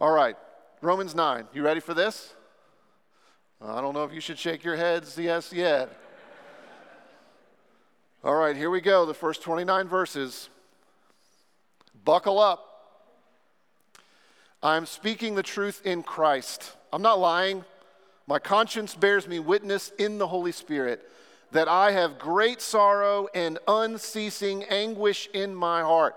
All right, Romans 9. You ready for this? I don't know if you should shake your heads yes yet. All right, here we go. The first 29 verses. Buckle up. I'm speaking the truth in Christ. I'm not lying. My conscience bears me witness in the Holy Spirit that I have great sorrow and unceasing anguish in my heart.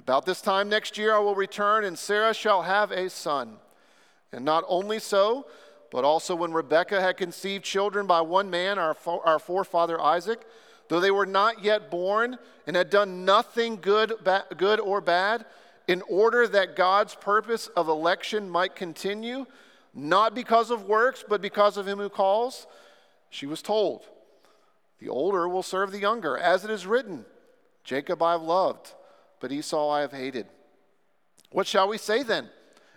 About this time next year I will return, and Sarah shall have a son. And not only so, but also when Rebekah had conceived children by one man, our, our forefather Isaac, though they were not yet born and had done nothing good, ba- good or bad, in order that God's purpose of election might continue, not because of works, but because of him who calls, she was told, The older will serve the younger, as it is written, Jacob I have loved but Esau I have hated. What shall we say then?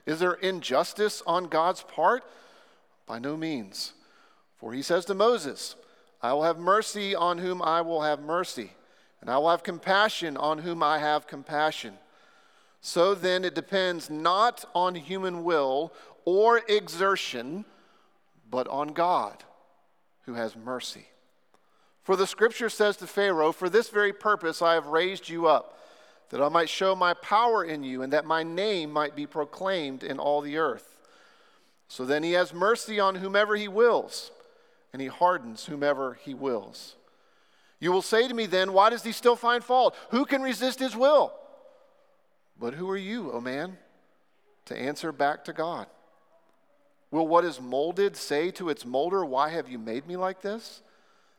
Is there injustice on God's part? By no means. For he says to Moses, I will have mercy on whom I will have mercy, and I will have compassion on whom I have compassion. So then it depends not on human will or exertion, but on God who has mercy. For the scripture says to Pharaoh, For this very purpose I have raised you up that I might show my power in you, and that my name might be proclaimed in all the earth. So then he has mercy on whomever he wills, and he hardens whomever he wills. You will say to me then, Why does he still find fault? Who can resist his will? But who are you, O oh man, to answer back to God? Will what is molded say to its molder, Why have you made me like this?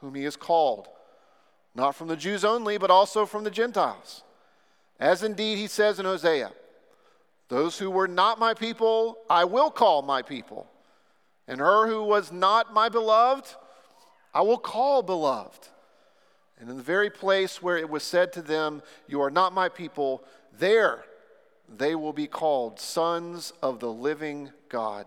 whom he has called, not from the Jews only, but also from the Gentiles. As indeed he says in Hosea, Those who were not my people, I will call my people. And her who was not my beloved, I will call beloved. And in the very place where it was said to them, You are not my people, there they will be called sons of the living God.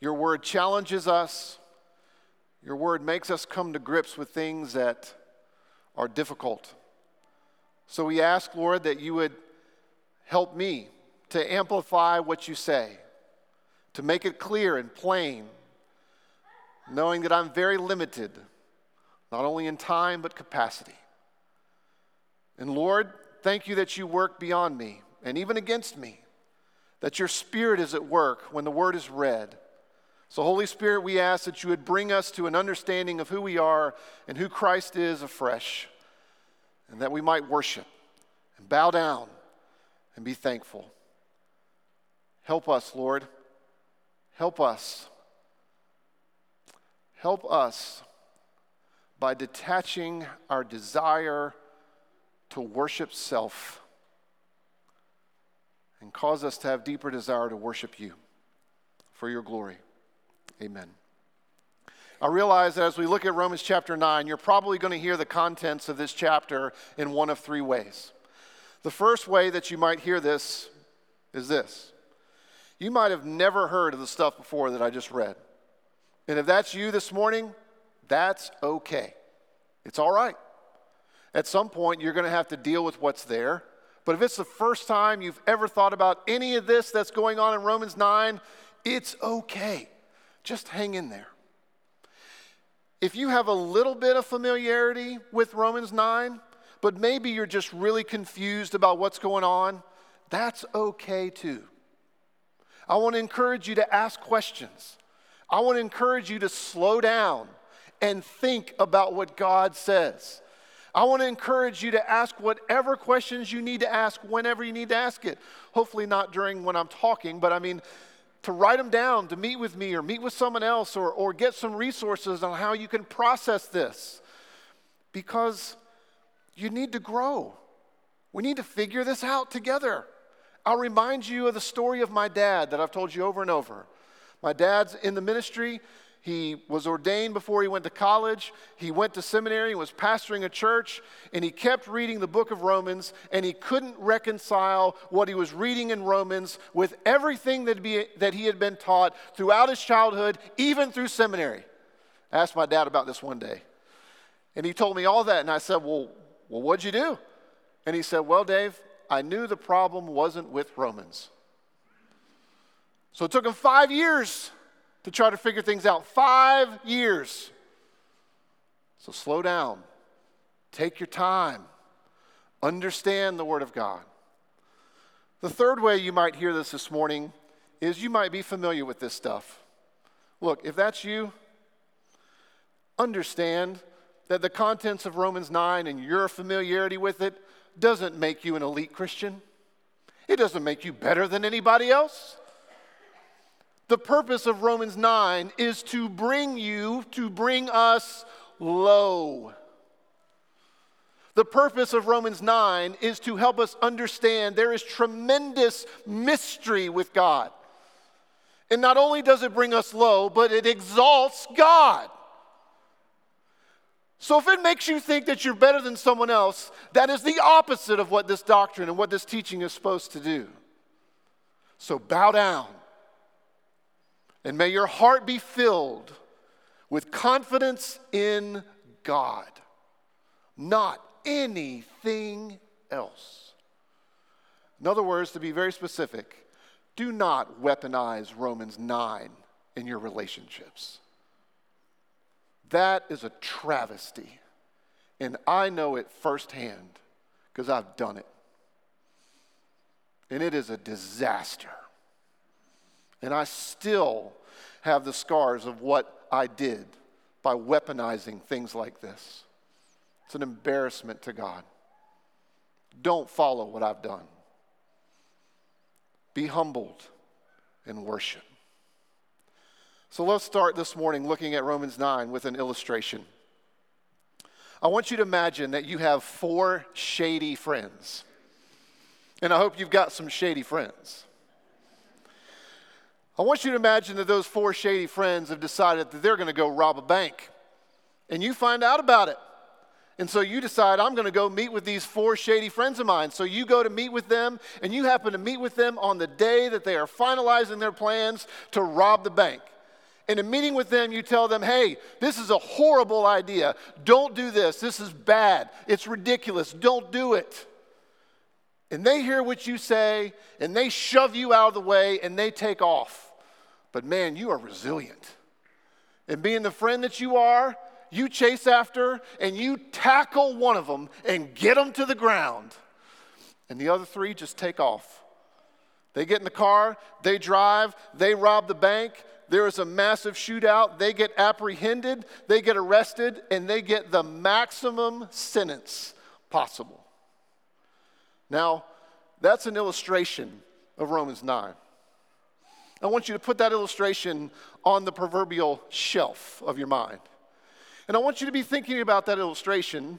Your word challenges us. Your word makes us come to grips with things that are difficult. So we ask, Lord, that you would help me to amplify what you say, to make it clear and plain, knowing that I'm very limited, not only in time, but capacity. And Lord, thank you that you work beyond me and even against me, that your spirit is at work when the word is read so, Holy Spirit, we ask that you would bring us to an understanding of who we are and who Christ is afresh, and that we might worship and bow down and be thankful. Help us, Lord. Help us. Help us by detaching our desire to worship self and cause us to have deeper desire to worship you for your glory. Amen. I realize that as we look at Romans chapter 9, you're probably going to hear the contents of this chapter in one of three ways. The first way that you might hear this is this you might have never heard of the stuff before that I just read. And if that's you this morning, that's okay. It's all right. At some point, you're going to have to deal with what's there. But if it's the first time you've ever thought about any of this that's going on in Romans 9, it's okay. Just hang in there. If you have a little bit of familiarity with Romans 9, but maybe you're just really confused about what's going on, that's okay too. I want to encourage you to ask questions. I want to encourage you to slow down and think about what God says. I want to encourage you to ask whatever questions you need to ask whenever you need to ask it. Hopefully, not during when I'm talking, but I mean, to write them down, to meet with me or meet with someone else or, or get some resources on how you can process this. Because you need to grow. We need to figure this out together. I'll remind you of the story of my dad that I've told you over and over. My dad's in the ministry. He was ordained before he went to college. He went to seminary, was pastoring a church, and he kept reading the book of Romans, and he couldn't reconcile what he was reading in Romans with everything that, be, that he had been taught throughout his childhood, even through seminary. I asked my dad about this one day, and he told me all that, and I said, Well, well what'd you do? And he said, Well, Dave, I knew the problem wasn't with Romans. So it took him five years to try to figure things out. Five years. So slow down, take your time, understand the Word of God. The third way you might hear this this morning is you might be familiar with this stuff. Look, if that's you, understand that the contents of Romans 9 and your familiarity with it doesn't make you an elite Christian. It doesn't make you better than anybody else. The purpose of Romans 9 is to bring you, to bring us low. The purpose of Romans 9 is to help us understand there is tremendous mystery with God. And not only does it bring us low, but it exalts God. So if it makes you think that you're better than someone else, that is the opposite of what this doctrine and what this teaching is supposed to do. So bow down and may your heart be filled with confidence in God, not anything else. In other words, to be very specific, do not weaponize Romans 9 in your relationships. That is a travesty. And I know it firsthand because I've done it. And it is a disaster. And I still have the scars of what I did by weaponizing things like this. It's an embarrassment to God. Don't follow what I've done. Be humbled and worship. So let's start this morning looking at Romans 9 with an illustration. I want you to imagine that you have four shady friends. And I hope you've got some shady friends. I want you to imagine that those four shady friends have decided that they're going to go rob a bank. And you find out about it. And so you decide, I'm going to go meet with these four shady friends of mine. So you go to meet with them, and you happen to meet with them on the day that they are finalizing their plans to rob the bank. And In meeting with them, you tell them, hey, this is a horrible idea. Don't do this. This is bad. It's ridiculous. Don't do it. And they hear what you say, and they shove you out of the way, and they take off. But man, you are resilient. And being the friend that you are, you chase after and you tackle one of them and get them to the ground. And the other three just take off. They get in the car, they drive, they rob the bank. There is a massive shootout. They get apprehended, they get arrested, and they get the maximum sentence possible. Now, that's an illustration of Romans 9. I want you to put that illustration on the proverbial shelf of your mind. And I want you to be thinking about that illustration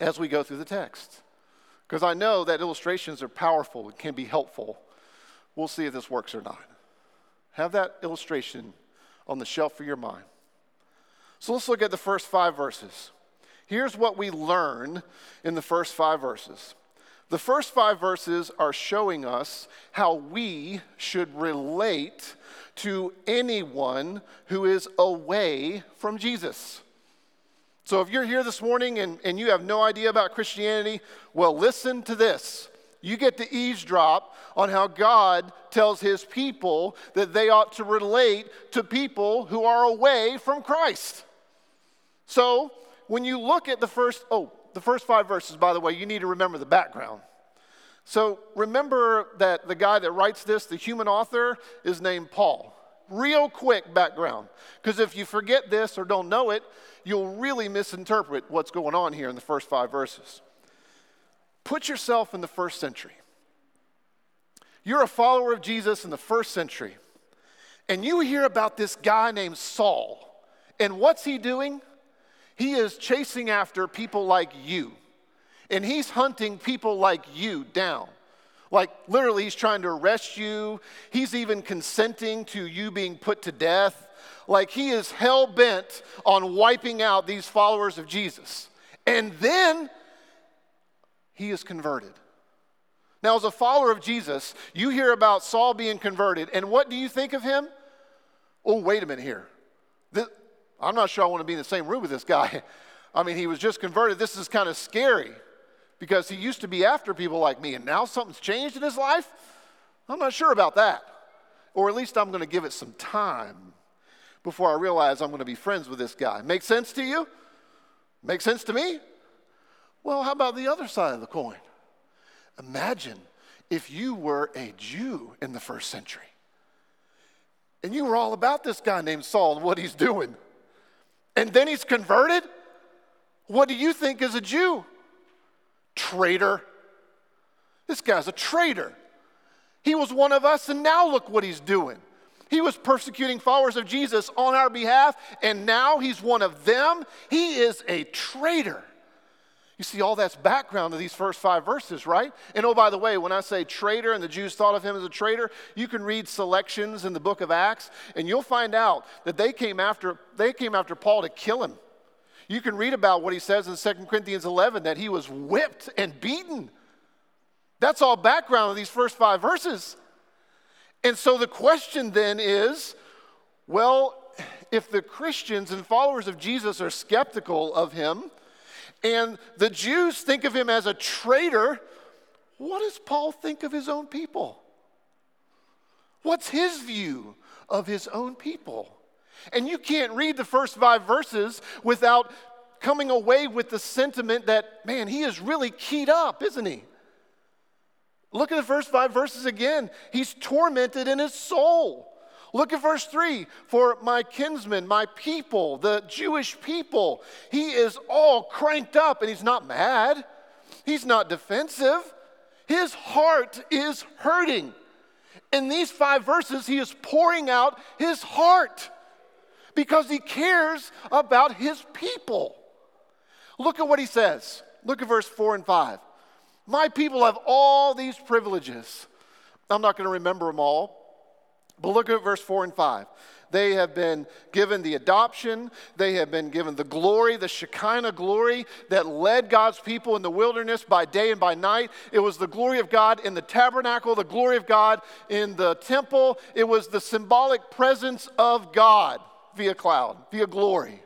as we go through the text. Because I know that illustrations are powerful and can be helpful. We'll see if this works or not. Have that illustration on the shelf of your mind. So let's look at the first five verses. Here's what we learn in the first five verses. The first five verses are showing us how we should relate to anyone who is away from Jesus. So if you're here this morning and, and you have no idea about Christianity, well, listen to this. You get to eavesdrop on how God tells his people that they ought to relate to people who are away from Christ. So when you look at the first, oh, the first five verses, by the way, you need to remember the background. So remember that the guy that writes this, the human author, is named Paul. Real quick background, because if you forget this or don't know it, you'll really misinterpret what's going on here in the first five verses. Put yourself in the first century. You're a follower of Jesus in the first century, and you hear about this guy named Saul. And what's he doing? He is chasing after people like you, and he's hunting people like you down. Like, literally, he's trying to arrest you. He's even consenting to you being put to death. Like, he is hell bent on wiping out these followers of Jesus. And then he is converted. Now, as a follower of Jesus, you hear about Saul being converted, and what do you think of him? Oh, wait a minute here. I'm not sure I want to be in the same room with this guy. I mean, he was just converted. This is kind of scary because he used to be after people like me, and now something's changed in his life. I'm not sure about that. Or at least I'm going to give it some time before I realize I'm going to be friends with this guy. Make sense to you? Make sense to me? Well, how about the other side of the coin? Imagine if you were a Jew in the first century and you were all about this guy named Saul and what he's doing and then he's converted? What do you think is a Jew? Traitor. This guy's a traitor. He was one of us, and now look what he's doing. He was persecuting followers of Jesus on our behalf, and now he's one of them. He is a traitor. You see, all that's background to these first five verses, right? And oh, by the way, when I say traitor and the Jews thought of him as a traitor, you can read selections in the book of Acts, and you'll find out that they came after, they came after Paul to kill him. You can read about what he says in 2 Corinthians 11 that he was whipped and beaten. That's all background of these first five verses. And so the question then is well, if the Christians and followers of Jesus are skeptical of him, and the Jews think of him as a traitor, what does Paul think of his own people? What's his view of his own people? And you can't read the first five verses without coming away with the sentiment that, man, he is really keyed up, isn't he? Look at the first five verses again. He's tormented in his soul. Look at verse 3 for my kinsmen, my people, the Jewish people. He is all cranked up and he's not mad, he's not defensive. His heart is hurting. In these five verses, he is pouring out his heart because he cares about his people. Look at what he says. Look at verse 4 and 5. My people have all these privileges. I'm not going to remember them all, but look at verse 4 and 5. They have been given the adoption. They have been given the glory, the Shekinah glory that led God's people in the wilderness by day and by night. It was the glory of God in the tabernacle, the glory of God in the temple. It was the symbolic presence of God via cloud, via glory.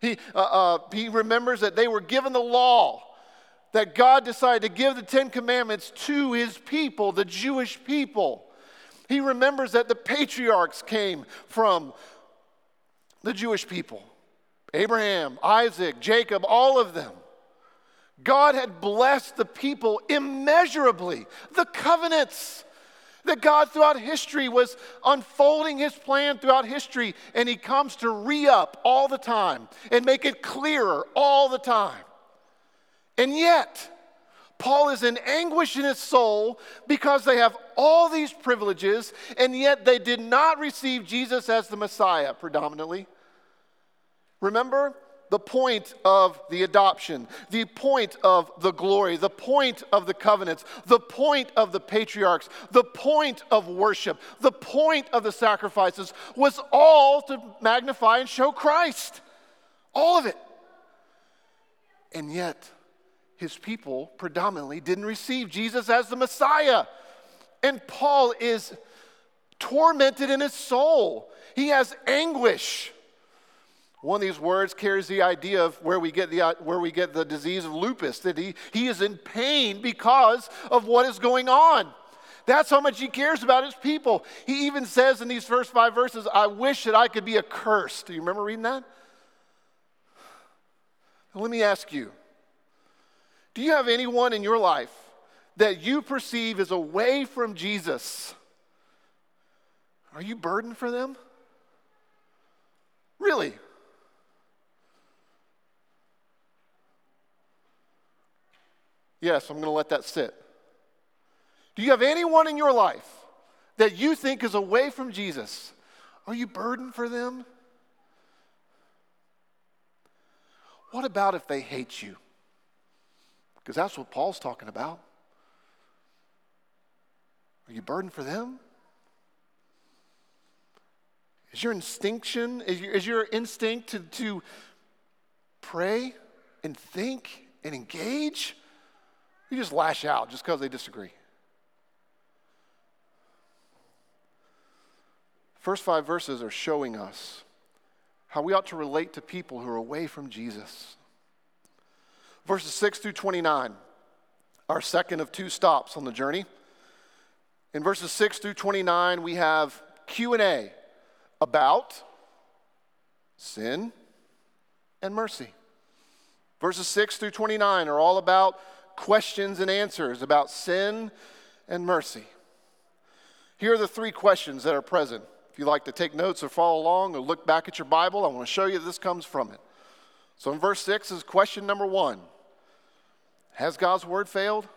He, uh, uh, he remembers that they were given the law, that God decided to give the Ten Commandments to his people, the Jewish people. He remembers that the patriarchs came from the Jewish people Abraham, Isaac, Jacob, all of them. God had blessed the people immeasurably. The covenants that God throughout history was unfolding his plan throughout history, and he comes to re up all the time and make it clearer all the time. And yet, Paul is in anguish in his soul because they have all these privileges and yet they did not receive Jesus as the Messiah predominantly. Remember the point of the adoption, the point of the glory, the point of the covenants, the point of the patriarchs, the point of worship, the point of the sacrifices was all to magnify and show Christ. All of it. And yet, his people predominantly didn't receive Jesus as the Messiah. And Paul is tormented in his soul. He has anguish. One of these words carries the idea of where we get the, uh, where we get the disease of lupus, that he, he is in pain because of what is going on. That's how much he cares about his people. He even says in these first five verses, I wish that I could be accursed. Do you remember reading that? Let me ask you do you have anyone in your life that you perceive is away from Jesus? Are you burdened for them? Really? Yes, I'm going to let that sit. Do you have anyone in your life that you think is away from Jesus? Are you burdened for them? What about if they hate you? Because that's what Paul's talking about. Are you burdened for them? Is your instinction, is your, is your instinct to, to pray and think and engage? You just lash out just because they disagree. First five verses are showing us how we ought to relate to people who are away from Jesus. Verses 6 through 29, our second of two stops on the journey. In verses 6 through 29, we have Q&A about sin and mercy. Verses 6 through 29 are all about questions and answers about sin and mercy. Here are the three questions that are present. If you like to take notes or follow along or look back at your Bible, I want to show you this comes from it. So in verse 6 is question number one Has God's word failed?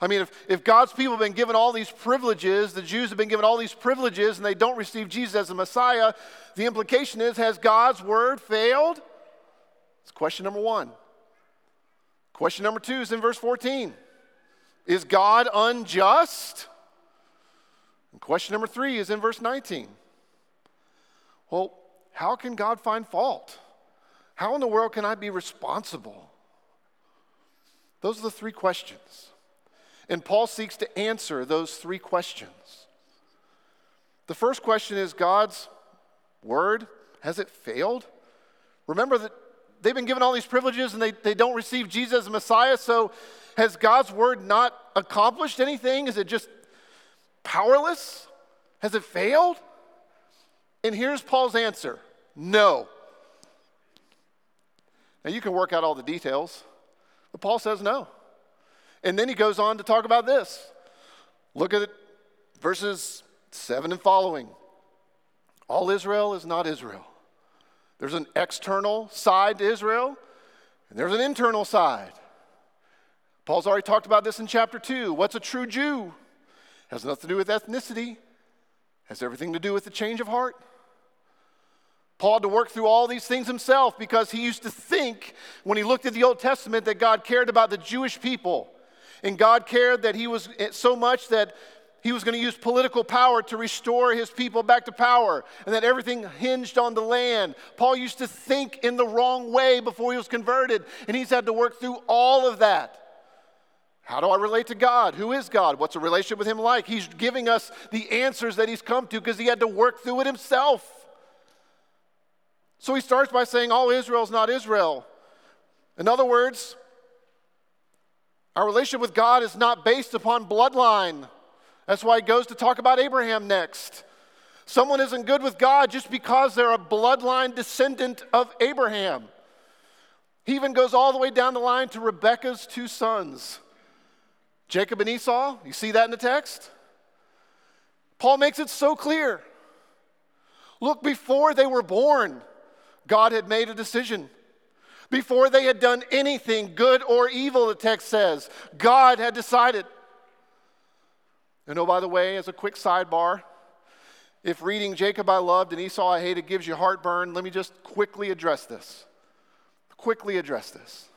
I mean, if, if God's people have been given all these privileges, the Jews have been given all these privileges, and they don't receive Jesus as the Messiah, the implication is Has God's word failed? It's question number one. Question number two is in verse 14 Is God unjust? And question number three is in verse 19. Well, how can God find fault? How in the world can I be responsible? Those are the three questions. And Paul seeks to answer those three questions. The first question is God's word, has it failed? Remember that they've been given all these privileges and they, they don't receive Jesus as Messiah. So has God's word not accomplished anything? Is it just powerless? Has it failed? And here's Paul's answer no. Now you can work out all the details, but Paul says no. And then he goes on to talk about this. Look at verses 7 and following. All Israel is not Israel. There's an external side to Israel, and there's an internal side. Paul's already talked about this in chapter 2. What's a true Jew? Has nothing to do with ethnicity, has everything to do with the change of heart. Paul had to work through all these things himself because he used to think, when he looked at the Old Testament, that God cared about the Jewish people. And God cared that he was so much that he was going to use political power to restore his people back to power and that everything hinged on the land. Paul used to think in the wrong way before he was converted, and he's had to work through all of that. How do I relate to God? Who is God? What's a relationship with Him like? He's giving us the answers that He's come to because He had to work through it Himself. So He starts by saying, All Israel is not Israel. In other words, our relationship with God is not based upon bloodline. That's why he goes to talk about Abraham next. Someone isn't good with God just because they're a bloodline descendant of Abraham. He even goes all the way down the line to Rebekah's two sons, Jacob and Esau. You see that in the text? Paul makes it so clear. Look, before they were born, God had made a decision. Before they had done anything, good or evil, the text says, God had decided. And oh, by the way, as a quick sidebar, if reading Jacob I loved and Esau I hated gives you heartburn, let me just quickly address this. Quickly address this.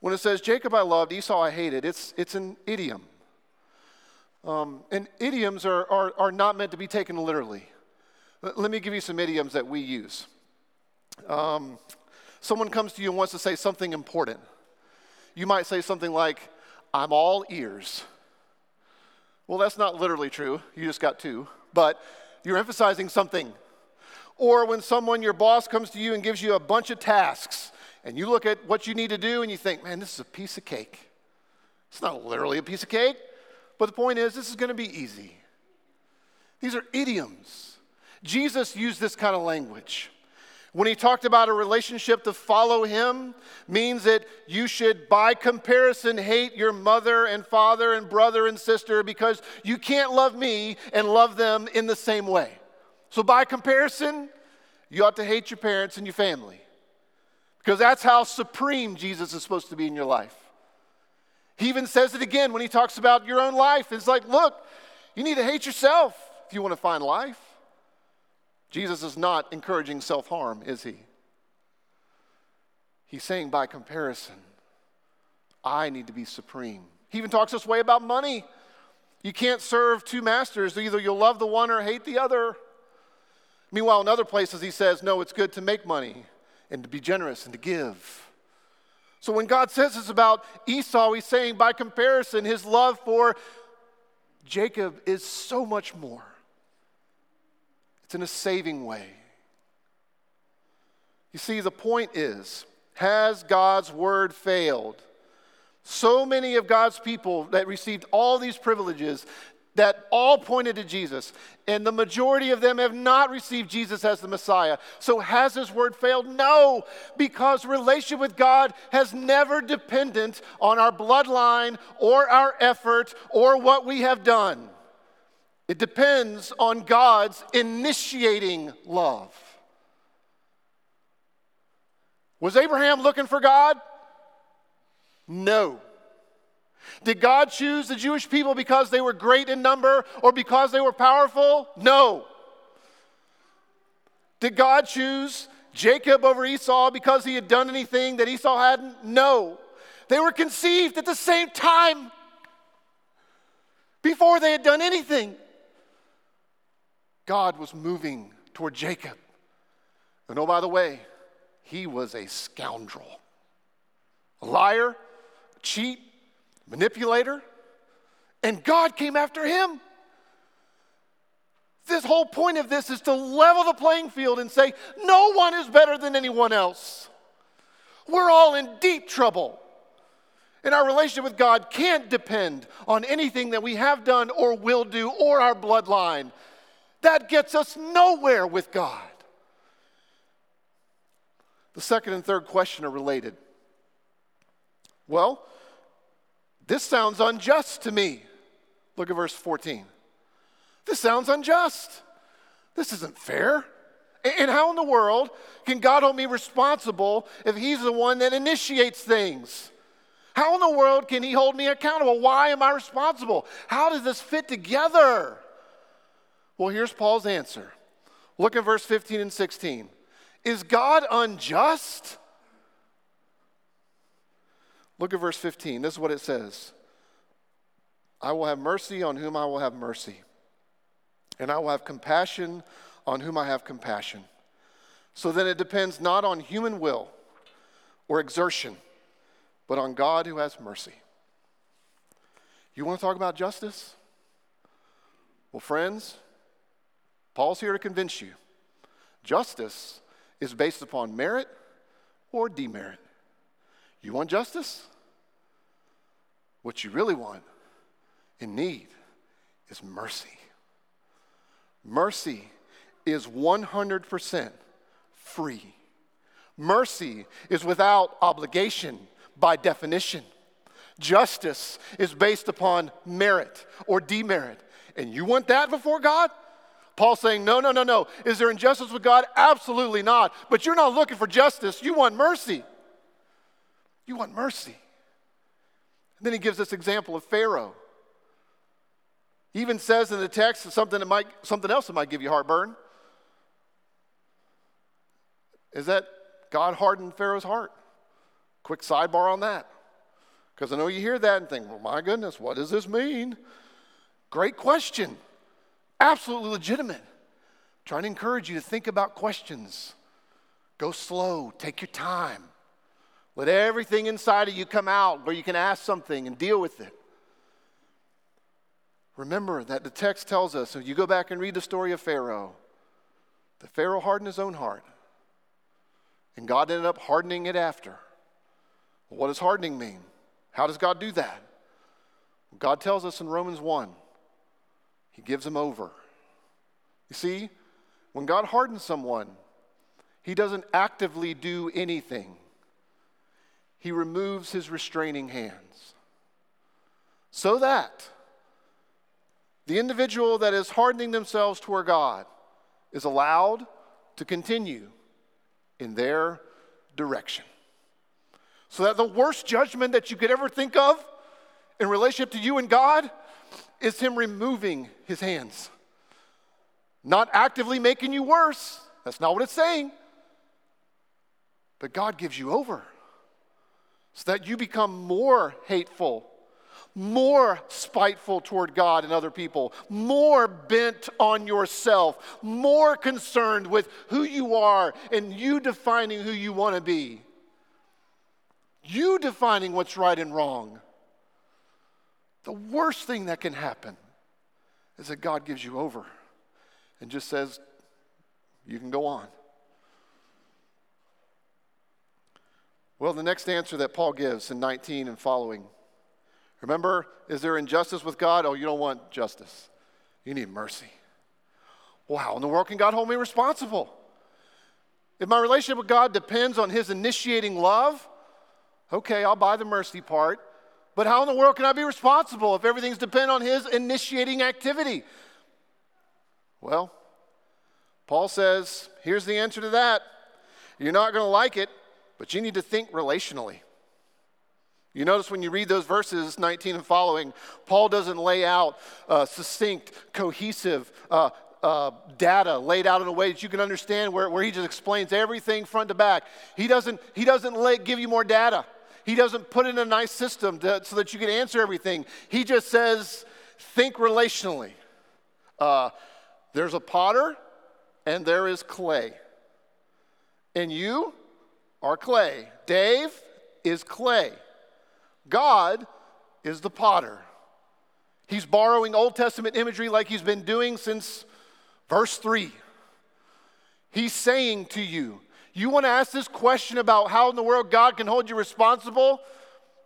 When it says Jacob I loved, Esau I hated, it's, it's an idiom. Um, and idioms are, are, are not meant to be taken literally. Let me give you some idioms that we use. Um, someone comes to you and wants to say something important. You might say something like, I'm all ears. Well, that's not literally true. You just got two but you're emphasizing something. Or when someone, your boss, comes to you and gives you a bunch of tasks, and you look at what you need to do and you think, man, this is a piece of cake. It's not literally a piece of cake, but the point is, this is going to be easy. These are idioms. Jesus used this kind of language. When he talked about a relationship to follow him, means that you should, by comparison, hate your mother and father and brother and sister because you can't love me and love them in the same way. So, by comparison, you ought to hate your parents and your family because that's how supreme Jesus is supposed to be in your life. He even says it again when he talks about your own life. It's like, look, you need to hate yourself if you want to find life. Jesus is not encouraging self harm, is he? He's saying, by comparison, I need to be supreme. He even talks this way about money. You can't serve two masters. Either you'll love the one or hate the other. Meanwhile, in other places, he says, no, it's good to make money and to be generous and to give. So when God says this about Esau, he's saying, by comparison, his love for Jacob is so much more. It's in a saving way. You see, the point is has God's word failed? So many of God's people that received all these privileges that all pointed to Jesus, and the majority of them have not received Jesus as the Messiah. So, has His word failed? No, because relationship with God has never dependent on our bloodline or our effort or what we have done. It depends on God's initiating love. Was Abraham looking for God? No. Did God choose the Jewish people because they were great in number or because they were powerful? No. Did God choose Jacob over Esau because he had done anything that Esau hadn't? No. They were conceived at the same time before they had done anything. God was moving toward Jacob. And oh, by the way, he was a scoundrel, a liar, a cheat, manipulator, and God came after him. This whole point of this is to level the playing field and say, no one is better than anyone else. We're all in deep trouble. And our relationship with God can't depend on anything that we have done or will do or our bloodline. That gets us nowhere with God. The second and third question are related. Well, this sounds unjust to me. Look at verse 14. This sounds unjust. This isn't fair. And how in the world can God hold me responsible if He's the one that initiates things? How in the world can He hold me accountable? Why am I responsible? How does this fit together? Well, here's Paul's answer. Look at verse 15 and 16. Is God unjust? Look at verse 15. This is what it says I will have mercy on whom I will have mercy, and I will have compassion on whom I have compassion. So then it depends not on human will or exertion, but on God who has mercy. You want to talk about justice? Well, friends, Paul's here to convince you justice is based upon merit or demerit. You want justice? What you really want and need is mercy. Mercy is 100% free. Mercy is without obligation by definition. Justice is based upon merit or demerit. And you want that before God? Paul's saying, no, no, no, no. Is there injustice with God? Absolutely not. But you're not looking for justice, you want mercy. You want mercy. And then he gives this example of Pharaoh. He even says in the text something, that might, something else that might give you heartburn. Is that God hardened Pharaoh's heart? Quick sidebar on that. Because I know you hear that and think, well, my goodness, what does this mean? Great question. Absolutely legitimate. I'm trying to encourage you to think about questions. Go slow, take your time. Let everything inside of you come out where you can ask something and deal with it. Remember that the text tells us, if you go back and read the story of Pharaoh, that Pharaoh hardened his own heart. And God ended up hardening it after. what does hardening mean? How does God do that? God tells us in Romans 1 he gives them over. You see, when God hardens someone, he doesn't actively do anything, he removes his restraining hands. So that the individual that is hardening themselves toward God is allowed to continue in their direction. So that the worst judgment that you could ever think of in relationship to you and God is Him removing His hands. Not actively making you worse. That's not what it's saying. But God gives you over so that you become more hateful, more spiteful toward God and other people, more bent on yourself, more concerned with who you are and you defining who you want to be, you defining what's right and wrong. The worst thing that can happen is that God gives you over and just says, You can go on. Well, the next answer that Paul gives in 19 and following remember, is there injustice with God? Oh, you don't want justice. You need mercy. Well, how in the world can God hold me responsible? If my relationship with God depends on His initiating love, okay, I'll buy the mercy part. But how in the world can I be responsible if everything's dependent on his initiating activity? Well, Paul says, here's the answer to that. You're not going to like it, but you need to think relationally. You notice when you read those verses 19 and following, Paul doesn't lay out uh, succinct, cohesive uh, uh, data laid out in a way that you can understand where, where he just explains everything front to back. He doesn't, he doesn't lay, give you more data. He doesn't put in a nice system to, so that you can answer everything. He just says, think relationally. Uh, there's a potter and there is clay. And you are clay. Dave is clay. God is the potter. He's borrowing Old Testament imagery like he's been doing since verse 3. He's saying to you, you want to ask this question about how in the world God can hold you responsible?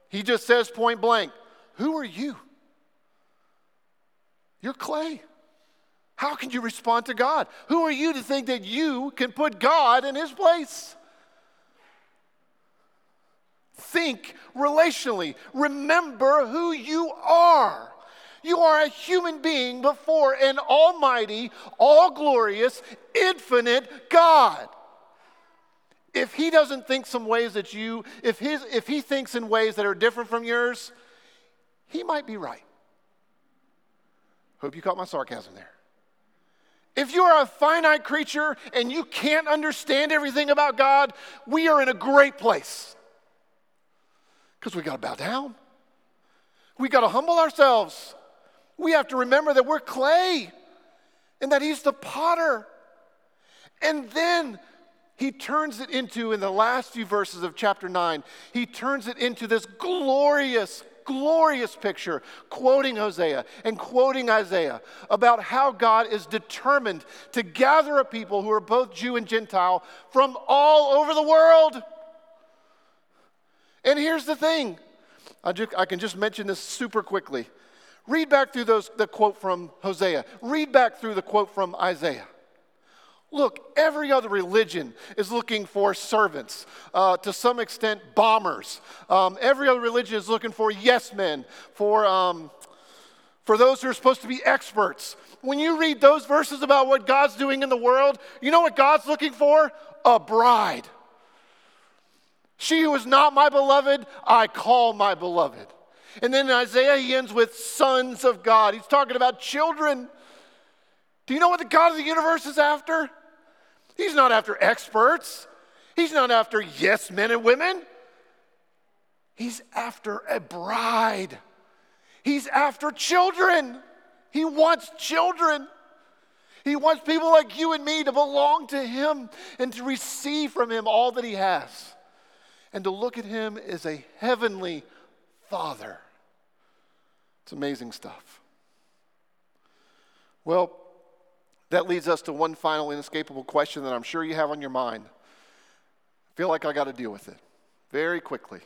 He just says point blank, Who are you? You're clay. How can you respond to God? Who are you to think that you can put God in his place? Think relationally. Remember who you are. You are a human being before an almighty, all glorious, infinite God if he doesn't think some ways that you, if, his, if he thinks in ways that are different from yours, he might be right. Hope you caught my sarcasm there. If you are a finite creature and you can't understand everything about God, we are in a great place. Because we got to bow down. We got to humble ourselves. We have to remember that we're clay and that He's the potter. And then he turns it into, in the last few verses of chapter 9, he turns it into this glorious, glorious picture, quoting Hosea and quoting Isaiah about how God is determined to gather a people who are both Jew and Gentile from all over the world. And here's the thing I, just, I can just mention this super quickly. Read back through those, the quote from Hosea, read back through the quote from Isaiah. Look, every other religion is looking for servants, uh, to some extent, bombers. Um, every other religion is looking for yes men, for, um, for those who are supposed to be experts. When you read those verses about what God's doing in the world, you know what God's looking for? A bride. She who is not my beloved, I call my beloved. And then in Isaiah, he ends with sons of God. He's talking about children. Do you know what the God of the universe is after? He's not after experts, he's not after yes men and women. He's after a bride. He's after children. He wants children. He wants people like you and me to belong to Him and to receive from Him all that He has and to look at Him as a heavenly Father. It's amazing stuff. Well, that leads us to one final inescapable question that I'm sure you have on your mind. I feel like I got to deal with it very quickly.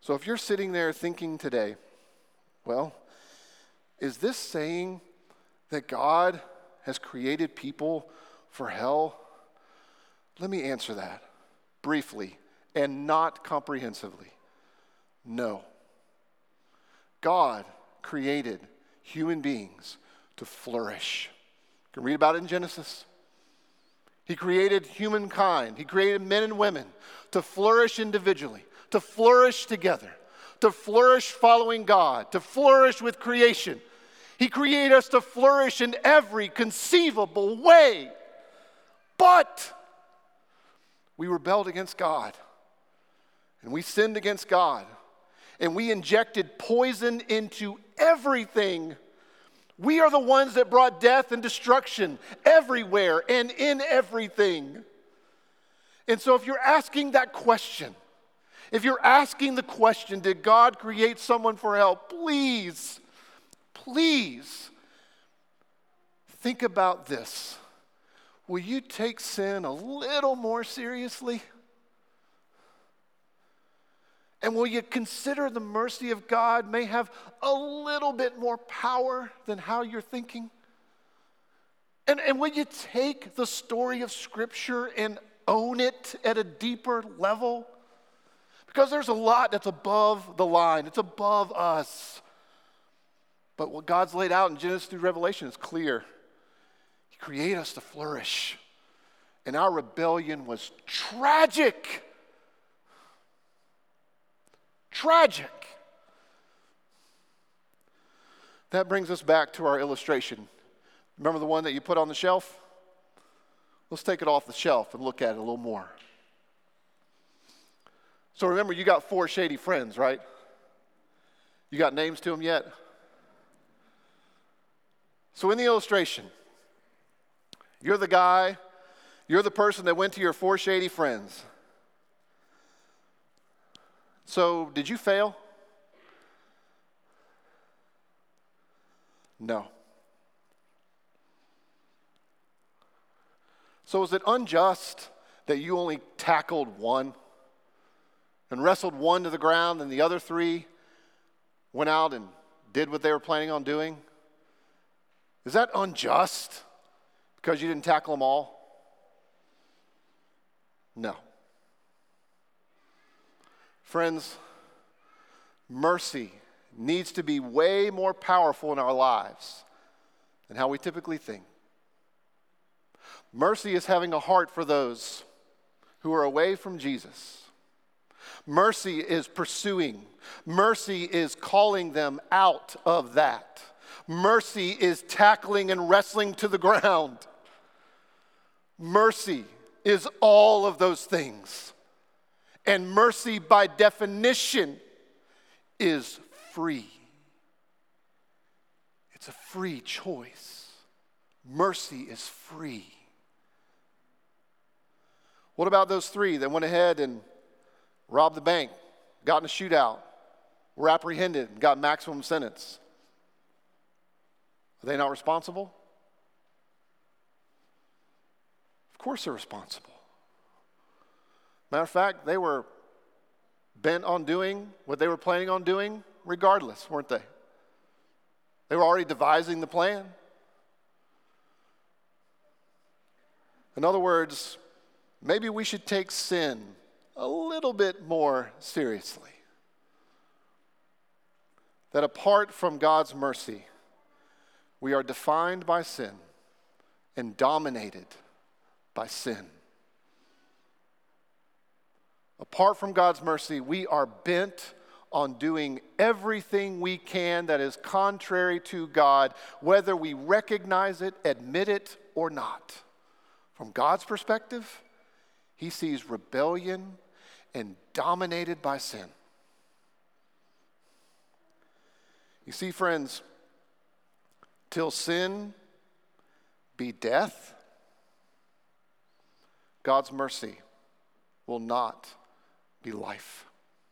So if you're sitting there thinking today, well, is this saying that God has created people for hell? Let me answer that briefly and not comprehensively. No. God created human beings to flourish. You can read about it in Genesis. He created humankind, He created men and women to flourish individually, to flourish together to flourish following God, to flourish with creation. He created us to flourish in every conceivable way. But we rebelled against God and we sinned against God and we injected poison into everything. We are the ones that brought death and destruction everywhere and in everything. And so, if you're asking that question, if you're asking the question, did God create someone for hell? Please, please think about this. Will you take sin a little more seriously? And will you consider the mercy of God may have a little bit more power than how you're thinking? And, and will you take the story of Scripture and own it at a deeper level? Because there's a lot that's above the line, it's above us. But what God's laid out in Genesis through Revelation is clear. He created us to flourish. And our rebellion was tragic. Tragic. That brings us back to our illustration. Remember the one that you put on the shelf? Let's take it off the shelf and look at it a little more. So remember, you got four shady friends, right? You got names to them yet? So in the illustration, you're the guy, you're the person that went to your four shady friends. So, did you fail? No. So, is it unjust that you only tackled one? and wrestled one to the ground, and the other three went out and did what they were planning on doing? Is that unjust because you didn't tackle them all? No. Friends, mercy needs to be way more powerful in our lives than how we typically think. Mercy is having a heart for those who are away from Jesus Mercy is pursuing, mercy is calling them out of that. Mercy is tackling and wrestling to the ground. Mercy is all of those things. And mercy, by definition, is free. It's a free choice. Mercy is free. What about those three that went ahead and robbed the bank, got in a shootout, were apprehended, and got maximum sentence. Are they not responsible? Of course they're responsible. Matter of fact, they were bent on doing what they were planning on doing regardless, weren't they? They were already devising the plan. In other words, maybe we should take sin a little bit more seriously that apart from God's mercy, we are defined by sin and dominated by sin. Apart from God's mercy, we are bent on doing everything we can that is contrary to God, whether we recognize it, admit it, or not. From God's perspective, He sees rebellion and dominated by sin. You see, friends, till sin be death, God's mercy will not be life.